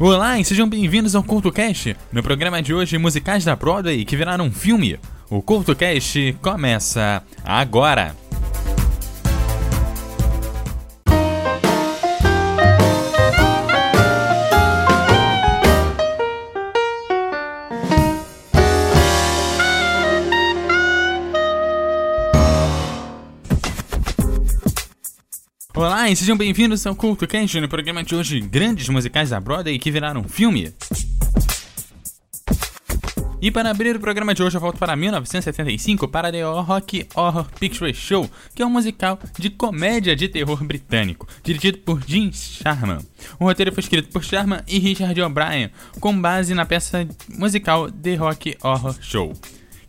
Olá e sejam bem-vindos ao CultoCast. No programa de hoje, musicais da Broadway que viraram um filme. O CultoCast começa agora. E sejam bem-vindos ao Culto Cast, no programa de hoje, grandes musicais da Broadway que viraram filme. E para abrir o programa de hoje eu volto para 1975 para The Rock Horror Picture Show, que é um musical de comédia de terror britânico, dirigido por Jim Sharman. O roteiro foi escrito por Sharman e Richard O'Brien, com base na peça musical The Rock Horror Show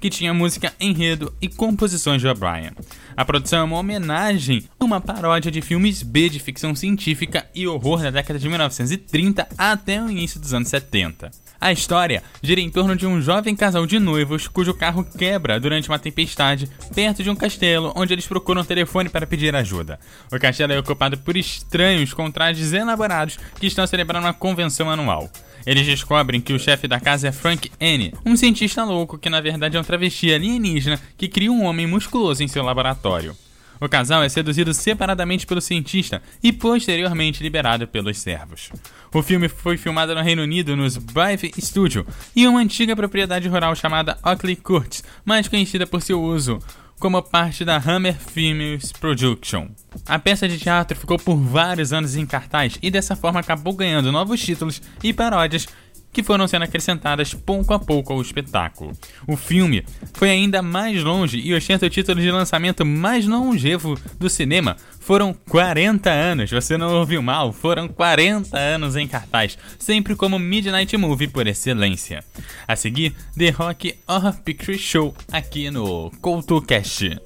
que tinha música, enredo e composições de O'Brien. A produção é uma homenagem a uma paródia de filmes B de ficção científica e horror da década de 1930 até o início dos anos 70. A história gira em torno de um jovem casal de noivos cujo carro quebra durante uma tempestade perto de um castelo onde eles procuram um telefone para pedir ajuda. O castelo é ocupado por estranhos com trajes elaborados que estão celebrando uma convenção anual. Eles descobrem que o chefe da casa é Frank N, um cientista louco que na verdade é um travesti alienígena que cria um homem musculoso em seu laboratório. O casal é seduzido separadamente pelo cientista e posteriormente liberado pelos servos. O filme foi filmado no Reino Unido nos Brive Studio e uma antiga propriedade rural chamada Oakley Court, mais conhecida por seu uso como parte da Hammer Films Production. A peça de teatro ficou por vários anos em cartaz e dessa forma acabou ganhando novos títulos e paródias que foram sendo acrescentadas pouco a pouco ao espetáculo. O filme foi ainda mais longe e ostenta o título de lançamento mais longevo do cinema. Foram 40 anos, você não ouviu mal, foram 40 anos em cartaz, sempre como Midnight Movie por excelência. A seguir, The Rock Horror Picture Show aqui no CoutoCast.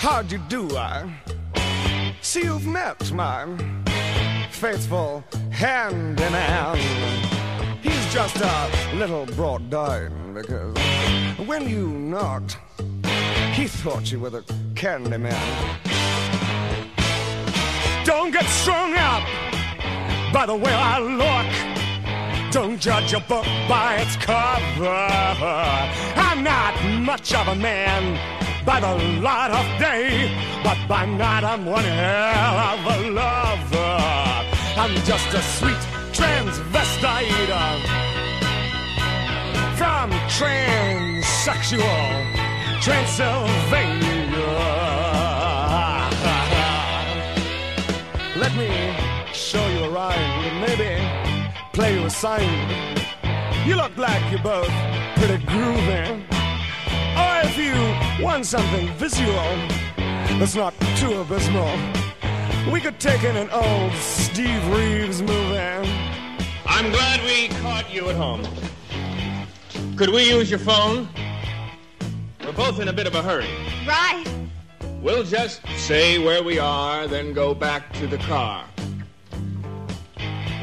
How'd you do, I see you've met my faithful hand in hand. He's just a little brought down because when you knocked, he thought you were the candy man. Don't get strung up by the way I look. Don't judge a book by its cover. I'm not much of a man by the light of day, but by night I'm one hell of a lover. I'm just a sweet transvestite from transsexual Transylvania. Let me show you a rhyme and maybe play you a sign. You look like you're both pretty groovy. Or if you want something visual that's not too abysmal. We could take in an old Steve Reeves movie. I'm glad we caught you at home. Could we use your phone? We're both in a bit of a hurry. Right. We'll just say where we are, then go back to the car.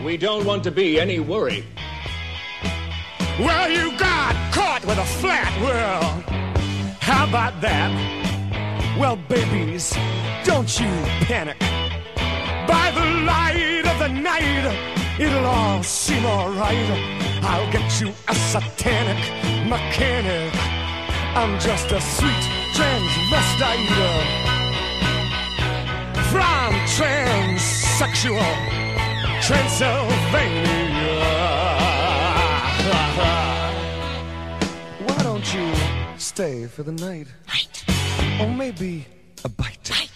We don't want to be any worry. Well, you got caught with a flat world. How about that? Well, babies, don't you panic. By the light of the night, it'll all seem alright. I'll get you a satanic mechanic. I'm just a sweet transvestite from transsexual Transylvania. Why don't you stay for the night? Night. Or maybe a bite. Night.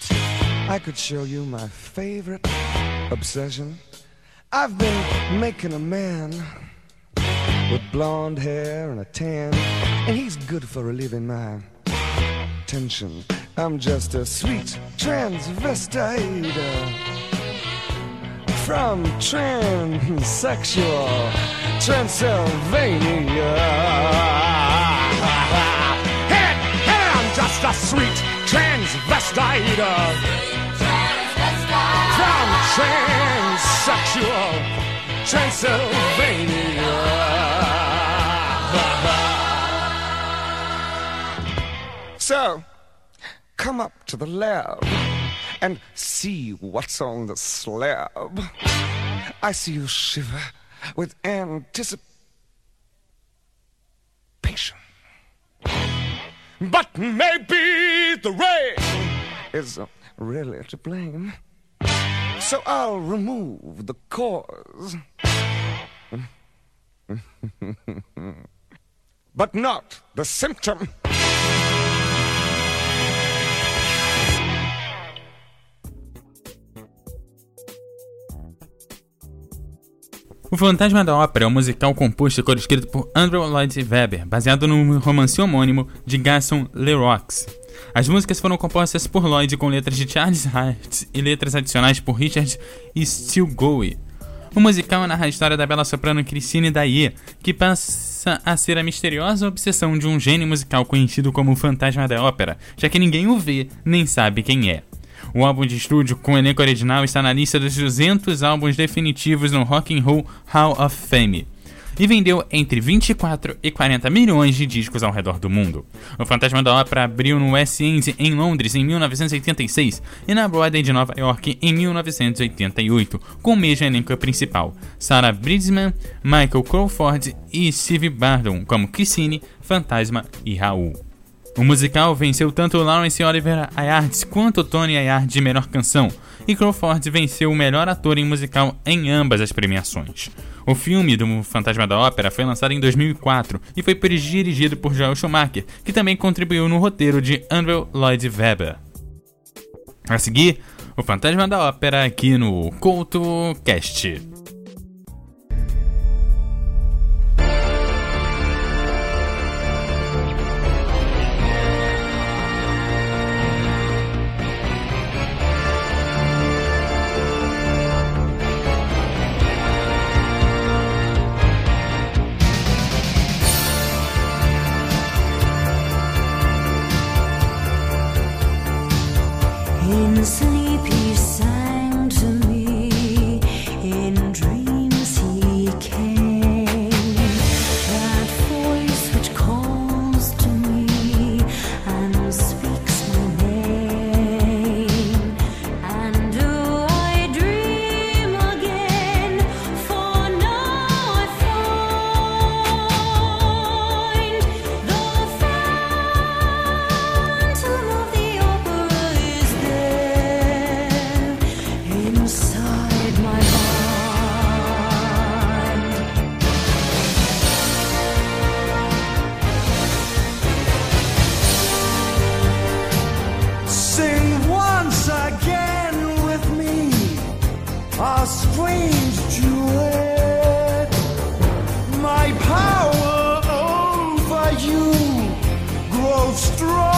I could show you my favorite obsession. I've been making a man with blonde hair and a tan, and he's good for relieving my tension. I'm just a sweet transvestite uh, from transsexual Transylvania. Hey, hey, I'm just a sweet transvestite. Transsexual Transylvania. So, come up to the lab and see what's on the slab. I see you shiver with anticipation. But maybe the rain is really to blame. So I'll remove the cause. but not the symptom. O Fantasma da Ópera é um musical composto e co-escrito por Andrew Lloyd Webber, baseado no romance homônimo de Gaston Leroux. As músicas foram compostas por Lloyd com letras de Charles Hart e letras adicionais por Richard Stilgoe. O musical narra a história da bela soprano Christine Daye, que passa a ser a misteriosa obsessão de um gênio musical conhecido como o Fantasma da Ópera, já que ninguém o vê nem sabe quem é. O álbum de estúdio com o elenco original está na lista dos 200 álbuns definitivos no Rock and Roll Hall of Fame e vendeu entre 24 e 40 milhões de discos ao redor do mundo. O Fantasma da Ópera abriu no West End em Londres em 1986 e na Broadway de Nova York em 1988, com o mesmo elenco principal: Sarah Bridgman, Michael Crawford e Steve Bardon como Christine, Fantasma e Raul. O musical venceu tanto Lawrence Oliver Ayards quanto Tony Ayard de melhor canção, e Crawford venceu o melhor ator em musical em ambas as premiações. O filme do Fantasma da Ópera foi lançado em 2004 e foi dirigido por Joel Schumacher, que também contribuiu no roteiro de Andrew Lloyd Webber. A seguir, o Fantasma da Ópera aqui no Couto Cast. Strange duet. My power over you grows stronger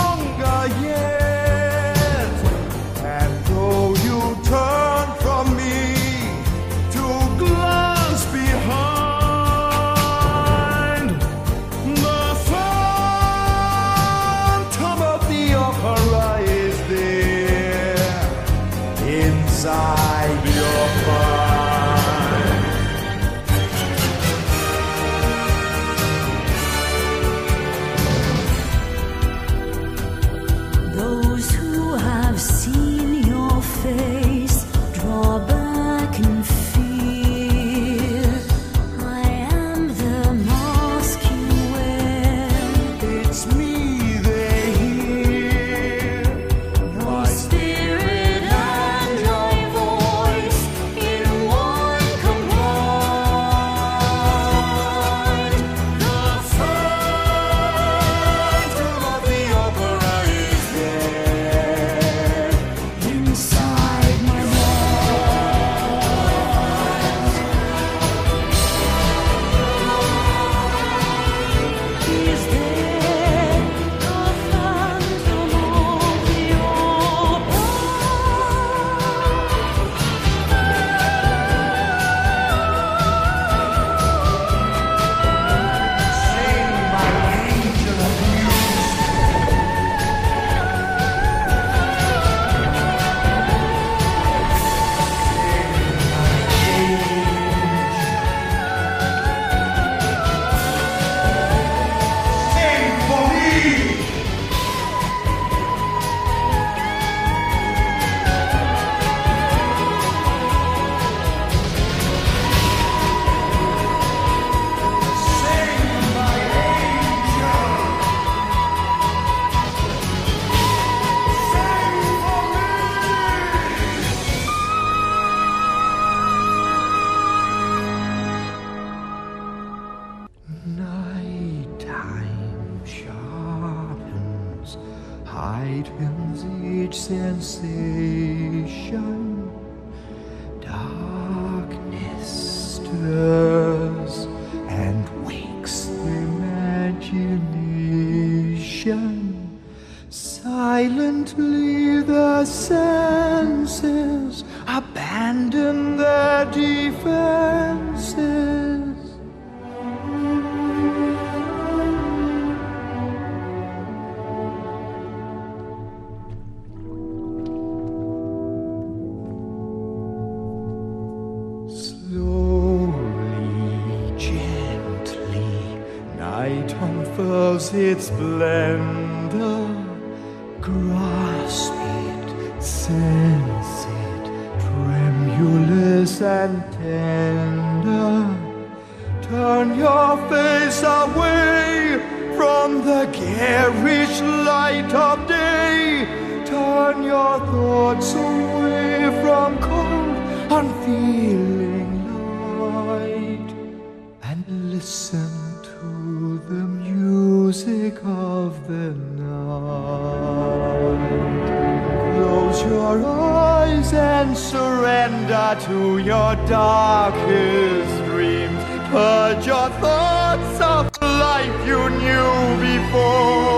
your thoughts of the life you knew before.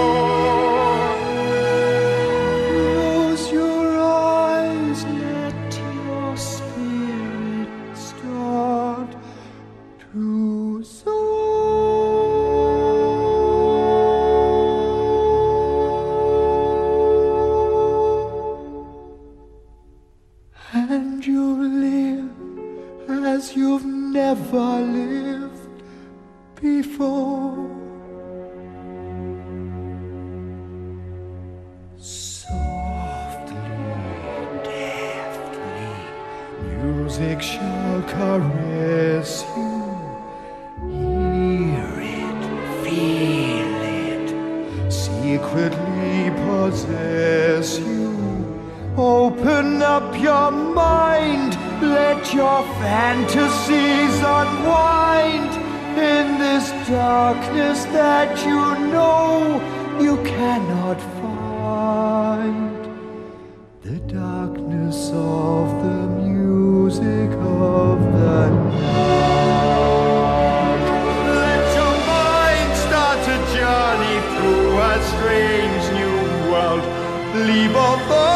leave off the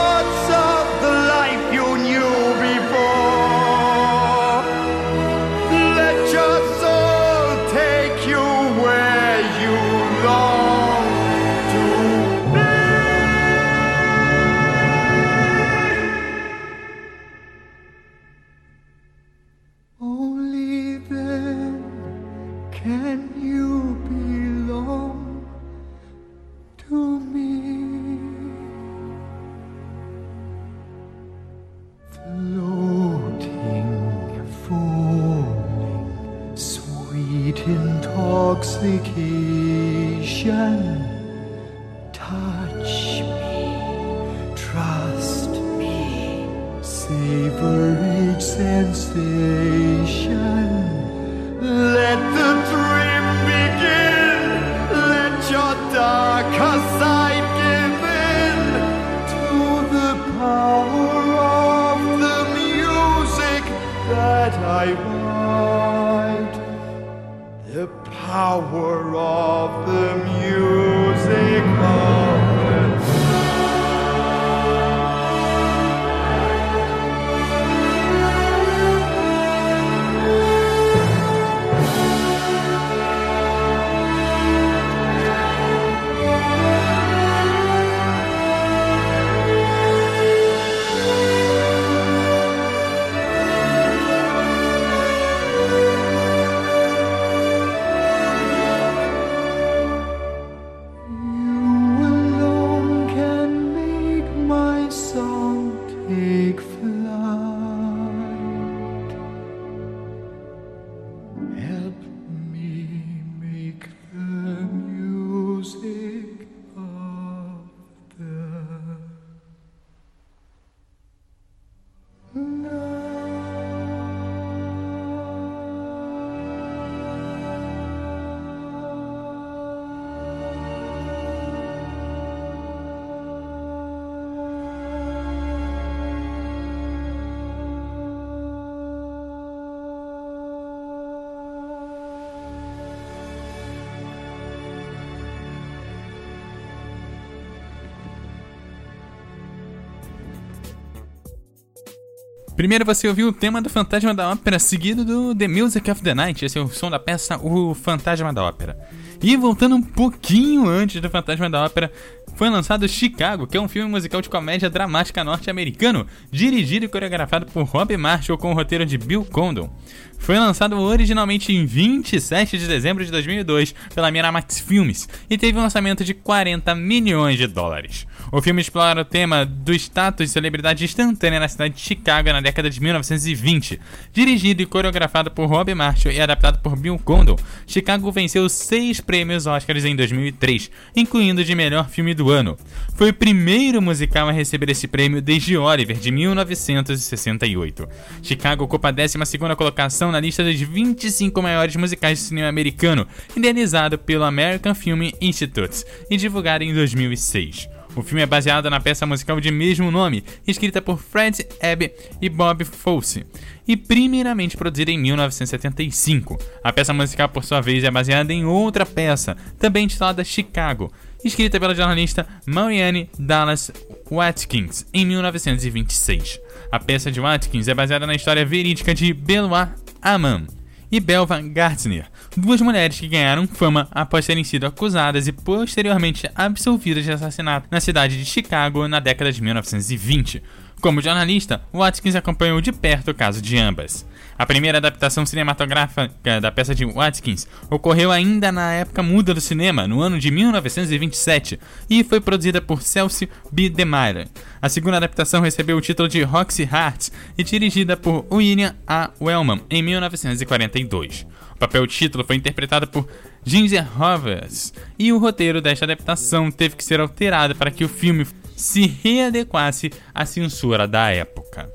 Primeiro você ouviu o tema do Fantasma da Ópera, seguido do The Music of the Night, esse é o som da peça O Fantasma da Ópera. E voltando um pouquinho antes do Fantasma da Ópera, foi lançado Chicago, que é um filme musical de comédia dramática norte-americano, dirigido e coreografado por Rob Marshall com o roteiro de Bill Condon. Foi lançado originalmente em 27 de dezembro de 2002 pela Miramax Filmes e teve um lançamento de 40 milhões de dólares. O filme explora o tema do status de celebridade instantânea na cidade de Chicago na década de 1920. Dirigido e coreografado por Rob Marshall e adaptado por Bill Condon, Chicago venceu seis prêmios Oscars em 2003, incluindo de melhor filme do ano. Foi o primeiro musical a receber esse prêmio desde Oliver, de 1968. Chicago ocupa a 12 colocação na lista dos 25 maiores musicais de cinema americano, idealizado pelo American Film Institute e divulgado em 2006. O filme é baseado na peça musical de mesmo nome, escrita por Fred Ebb e Bob Fosse, e primeiramente produzida em 1975. A peça musical, por sua vez, é baseada em outra peça, também intitulada Chicago, escrita pela jornalista Marianne Dallas Watkins em 1926. A peça de Watkins é baseada na história verídica de Benoit Aman e Belva Gartner, duas mulheres que ganharam fama após terem sido acusadas e posteriormente absolvidas de assassinato na cidade de Chicago na década de 1920. Como jornalista, Watkins acompanhou de perto o caso de ambas. A primeira adaptação cinematográfica da peça de Watkins ocorreu ainda na época muda do cinema, no ano de 1927, e foi produzida por Celso B. DeMaira. A segunda adaptação recebeu o título de Roxy Hart e dirigida por William A. Wellman em 1942. O papel título foi interpretado por Ginger Rovers, e o roteiro desta adaptação teve que ser alterado para que o filme se readequasse à censura da época.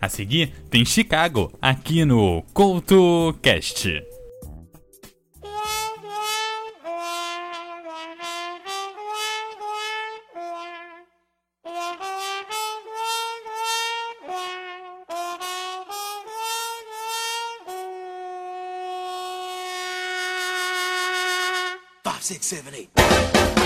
A seguir, tem Chicago aqui no CoutoCast. Five, six, seven, eight.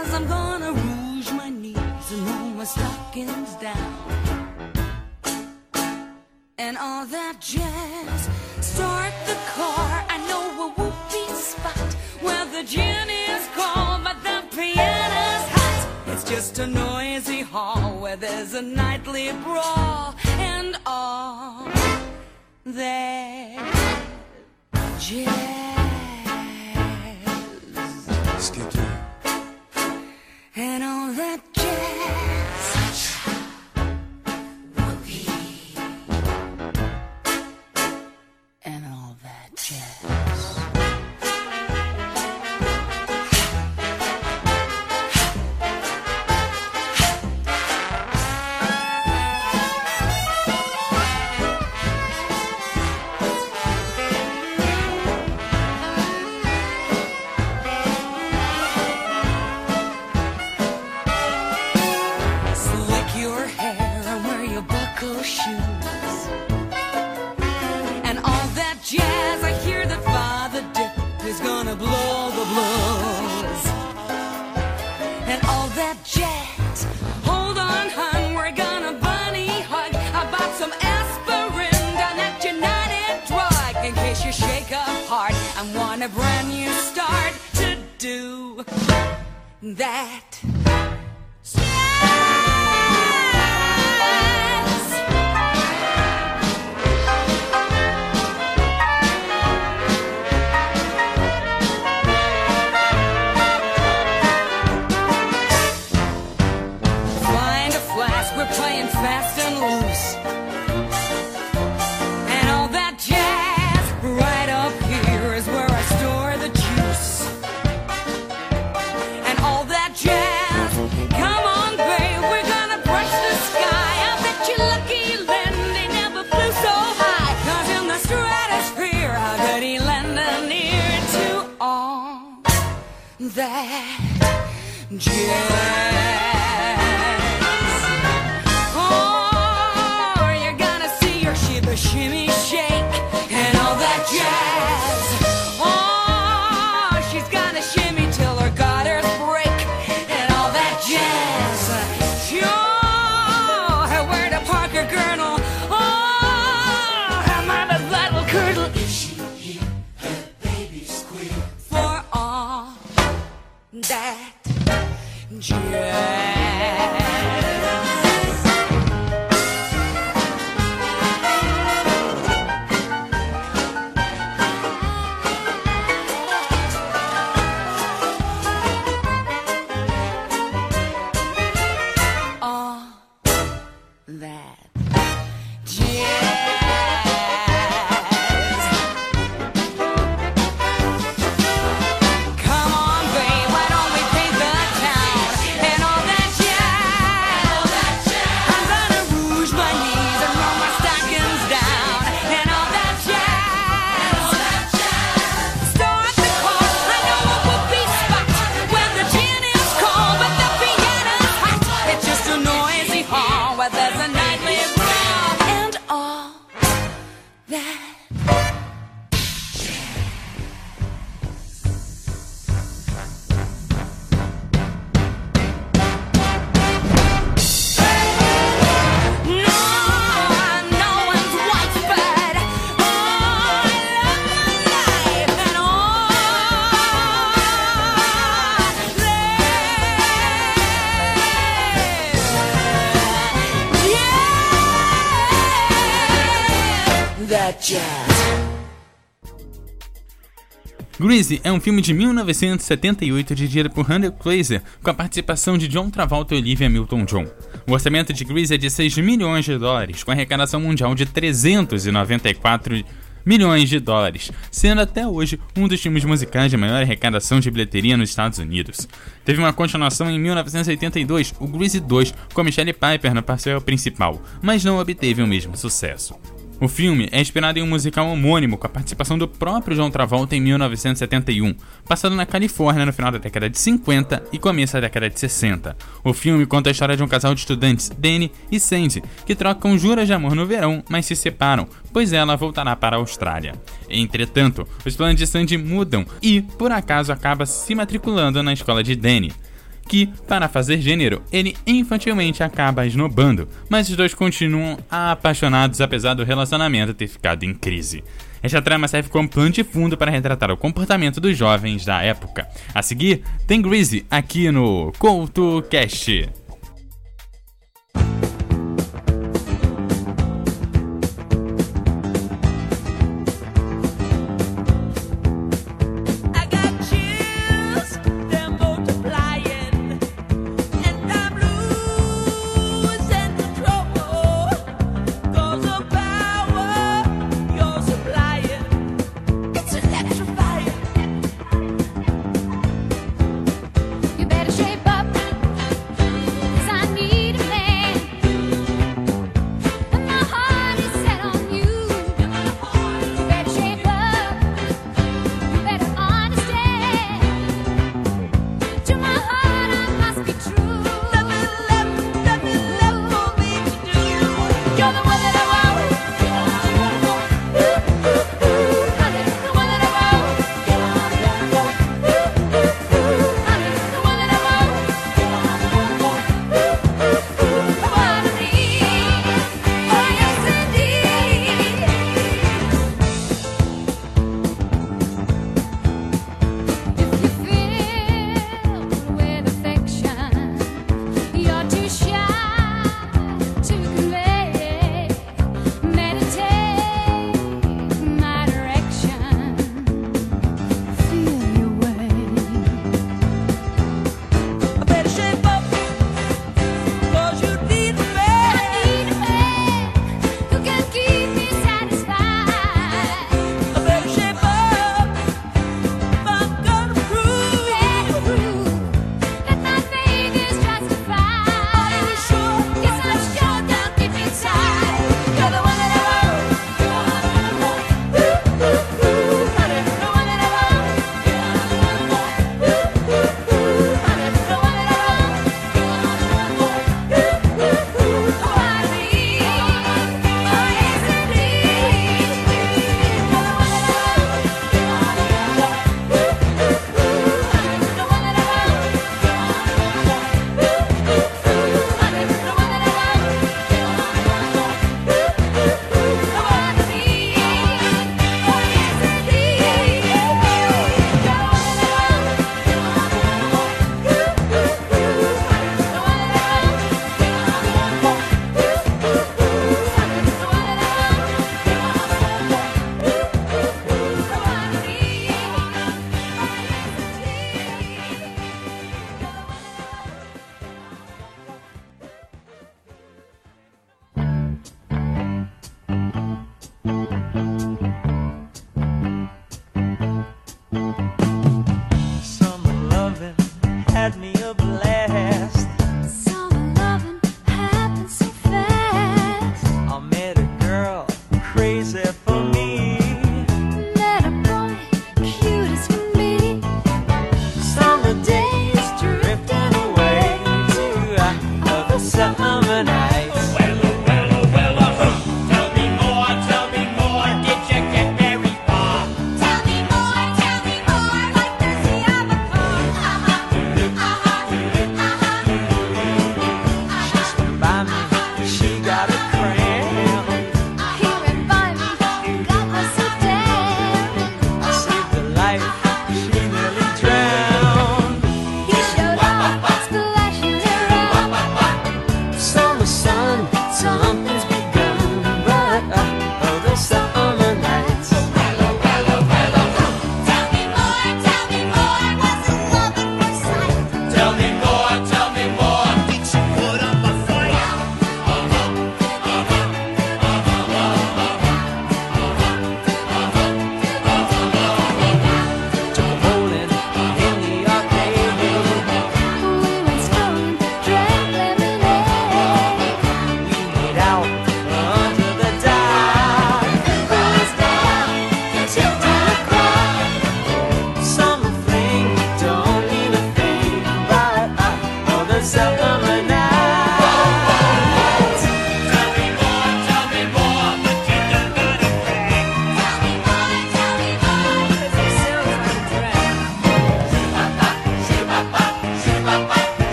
Jazz, I'm gonna rouge my knees and roll my stockings down. And all that jazz, start the car. I know a whoopee spot where the gin is cold, but the piano's hot. It's just a noisy hall where there's a nightly brawl and all that jazz. Skip And all that jazz. Whoopee. And all that jazz. Do that. Jack. Jack. Greasy é um filme de 1978 dirigido por Randall Kleiser, com a participação de John Travolta e Olivia Newton-John. O orçamento de Greasy é de 6 milhões de dólares, com arrecadação mundial de 394 milhões de dólares, sendo até hoje um dos filmes musicais de maior arrecadação de bilheteria nos Estados Unidos. Teve uma continuação em 1982, o Greasy 2, com Michelle Piper no papel principal, mas não obteve o mesmo sucesso. O filme é inspirado em um musical homônimo com a participação do próprio John Travolta em 1971, passado na Califórnia no final da década de 50 e começo da década de 60. O filme conta a história de um casal de estudantes, Danny e Sandy, que trocam juras de amor no verão, mas se separam, pois ela voltará para a Austrália. Entretanto, os planos de Sandy mudam e, por acaso, acaba se matriculando na escola de Danny que, para fazer gênero, ele infantilmente acaba esnobando, mas os dois continuam apaixonados apesar do relacionamento ter ficado em crise. Esta trama serve como plano de fundo para retratar o comportamento dos jovens da época. A seguir, tem Greasy aqui no CoutoCast.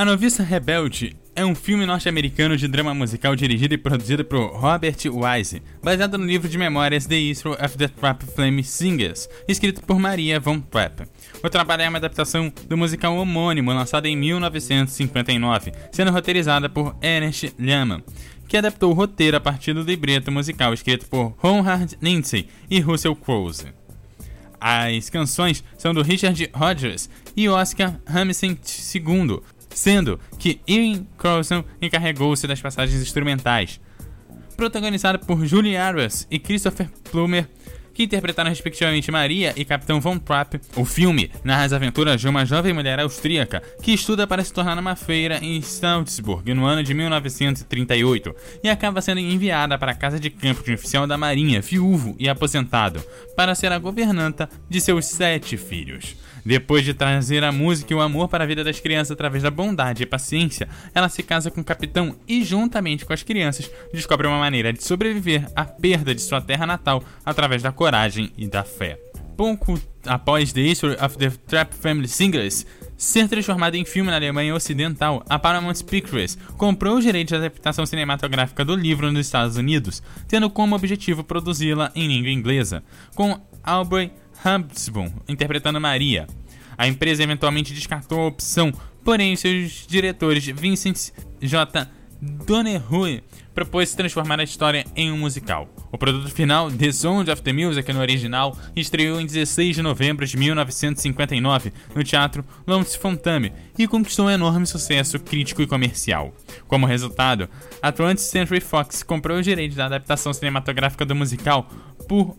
A Noviça Rebelde é um filme norte-americano de drama musical dirigido e produzido por Robert Wise, baseado no livro de memórias The History of the Trap Flame Singers, escrito por Maria Von Trapp. O trabalho é uma adaptação do musical homônimo lançado em 1959, sendo roteirizada por Ernest Lehman, que adaptou o roteiro a partir do libreto musical escrito por Howard Lindsay e Russell Crowe. As canções são do Richard Rodgers e Oscar Hammerstein II, sendo que Ian Carlson encarregou-se das passagens instrumentais. Protagonizado por Julie Arras e Christopher Plummer, que interpretaram respectivamente Maria e Capitão Von Trapp, o filme narra as aventuras de uma jovem mulher austríaca que estuda para se tornar uma feira em Salzburg no ano de 1938 e acaba sendo enviada para a casa de campo de um oficial da Marinha, viúvo e aposentado, para ser a governanta de seus sete filhos. Depois de trazer a música e o amor para a vida das crianças através da bondade e paciência, ela se casa com o capitão e, juntamente com as crianças, descobre uma maneira de sobreviver à perda de sua terra natal através da coragem e da fé. Pouco após The History of the Trap Family Singers ser transformado em filme na Alemanha Ocidental, a Paramount Pictures comprou os direitos de adaptação cinematográfica do livro nos Estados Unidos, tendo como objetivo produzi-la em língua inglesa, com Aubrey Hubsbon interpretando Maria. A empresa eventualmente descartou a opção, porém seus diretores Vincent J. Donahue propôs transformar a história em um musical. O produto final, The Sound of the Music no original, estreou em 16 de novembro de 1959 no teatro Lance Fontame e conquistou um enorme sucesso crítico e comercial. Como resultado, a 20th Century Fox comprou os direitos da adaptação cinematográfica do musical por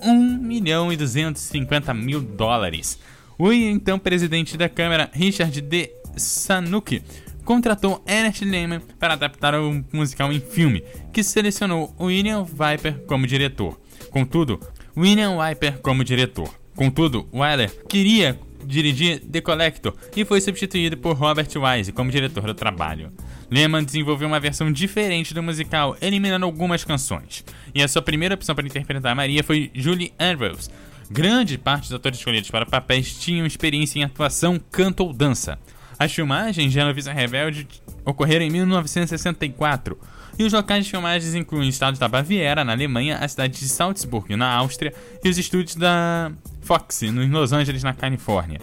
1 milhão e 250 mil dólares. O então presidente da Câmara, Richard D. Sanuki, contratou Ernest Lehman para adaptar o musical em filme, que selecionou William Viper como diretor. Contudo, William Viper como diretor. Contudo, Wyler queria dirigir The Collector e foi substituído por Robert Wise como diretor do trabalho. Lehman desenvolveu uma versão diferente do musical, eliminando algumas canções. E a sua primeira opção para interpretar Maria foi Julie Andrews. Grande parte dos atores escolhidos para papéis tinham experiência em atuação, canto ou dança. As filmagens de Noviça Rebelde ocorreram em 1964, e os locais de filmagens incluem o estado da Baviera, na Alemanha, a cidade de Salzburg, na Áustria, e os estúdios da Fox, em Los Angeles, na Califórnia.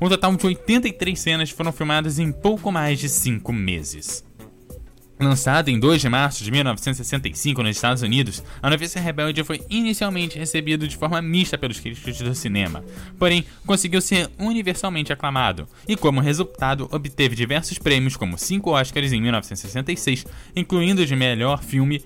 Um total de 83 cenas foram filmadas em pouco mais de 5 meses. Lançado em 2 de março de 1965 nos Estados Unidos, A Noviça Rebelde foi inicialmente recebido de forma mista pelos críticos do cinema, porém conseguiu ser universalmente aclamado, e como resultado obteve diversos prêmios como 5 Oscars em 1966, incluindo de melhor filme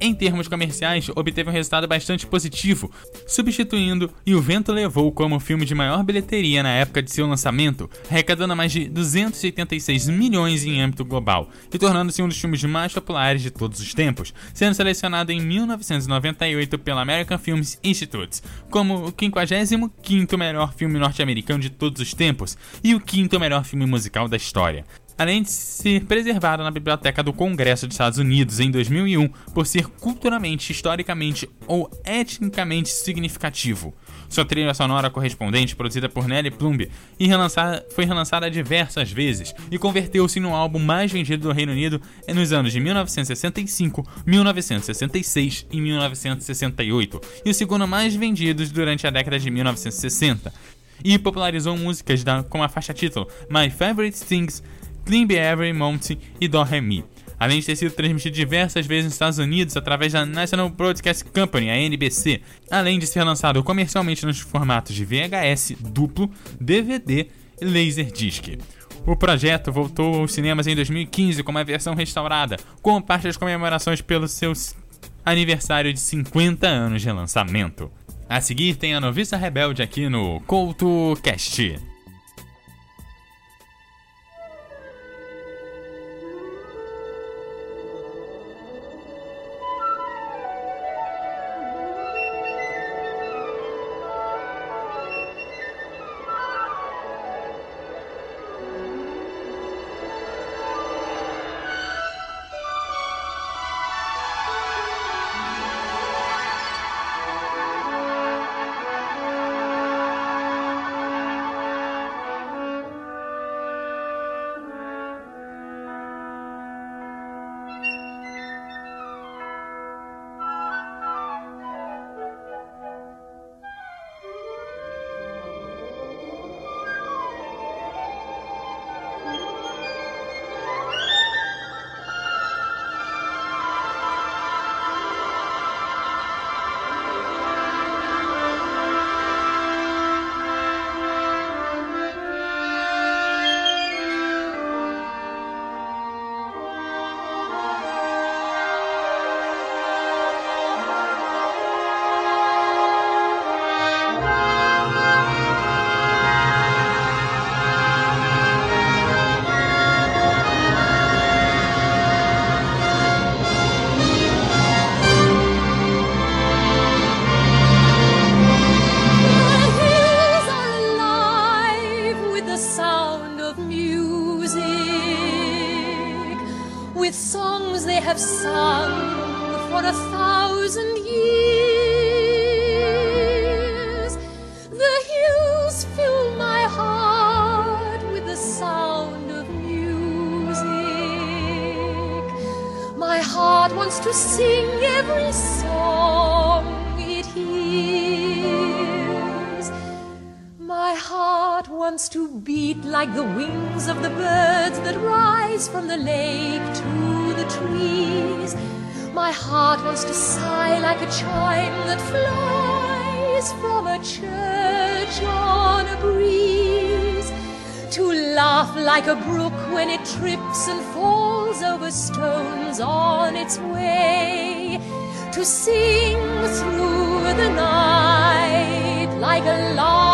Em termos comerciais, obteve um resultado bastante positivo, substituindo E o Vento Levou como o filme de maior bilheteria na época de seu lançamento, arrecadando mais de 286 milhões em âmbito global e tornando-se um dos filmes mais populares de todos os tempos, sendo selecionado em 1998 pela American Films Institute como o 55º melhor filme norte-americano de todos os tempos e o quinto melhor filme musical da história além de ser preservado na Biblioteca do Congresso dos Estados Unidos em 2001 por ser culturalmente, historicamente ou etnicamente significativo. Sua trilha sonora correspondente, produzida por Nelly Plumb, e relançada, foi relançada diversas vezes e converteu-se no álbum mais vendido do Reino Unido nos anos de 1965, 1966 e 1968, e o segundo mais vendido durante a década de 1960. E popularizou músicas da, como a faixa título My Favorite Things Climb Every Mountain e Do Re Mi. Além de ter sido transmitido diversas vezes nos Estados Unidos através da National Broadcast Company, a NBC, além de ser lançado comercialmente nos formatos de VHS, duplo, DVD e Laserdisc. O projeto voltou aos cinemas em 2015 com uma versão restaurada, como parte das comemorações pelo seu aniversário de 50 anos de lançamento. A seguir tem a Noviça Rebelde aqui no CoutoCast. Falls over stones on its way, to sing through the night like a lark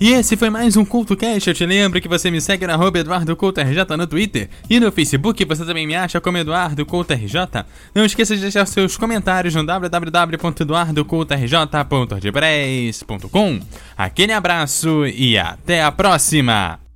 E esse foi mais um CultoCast. Eu te lembro que você me segue na arroba EduardoCoutoRJ no Twitter e no Facebook você também me acha como Eduardo. Não esqueça de deixar seus comentários no www.eduardocoutorj.wordpress.com. Aquele abraço e até a próxima!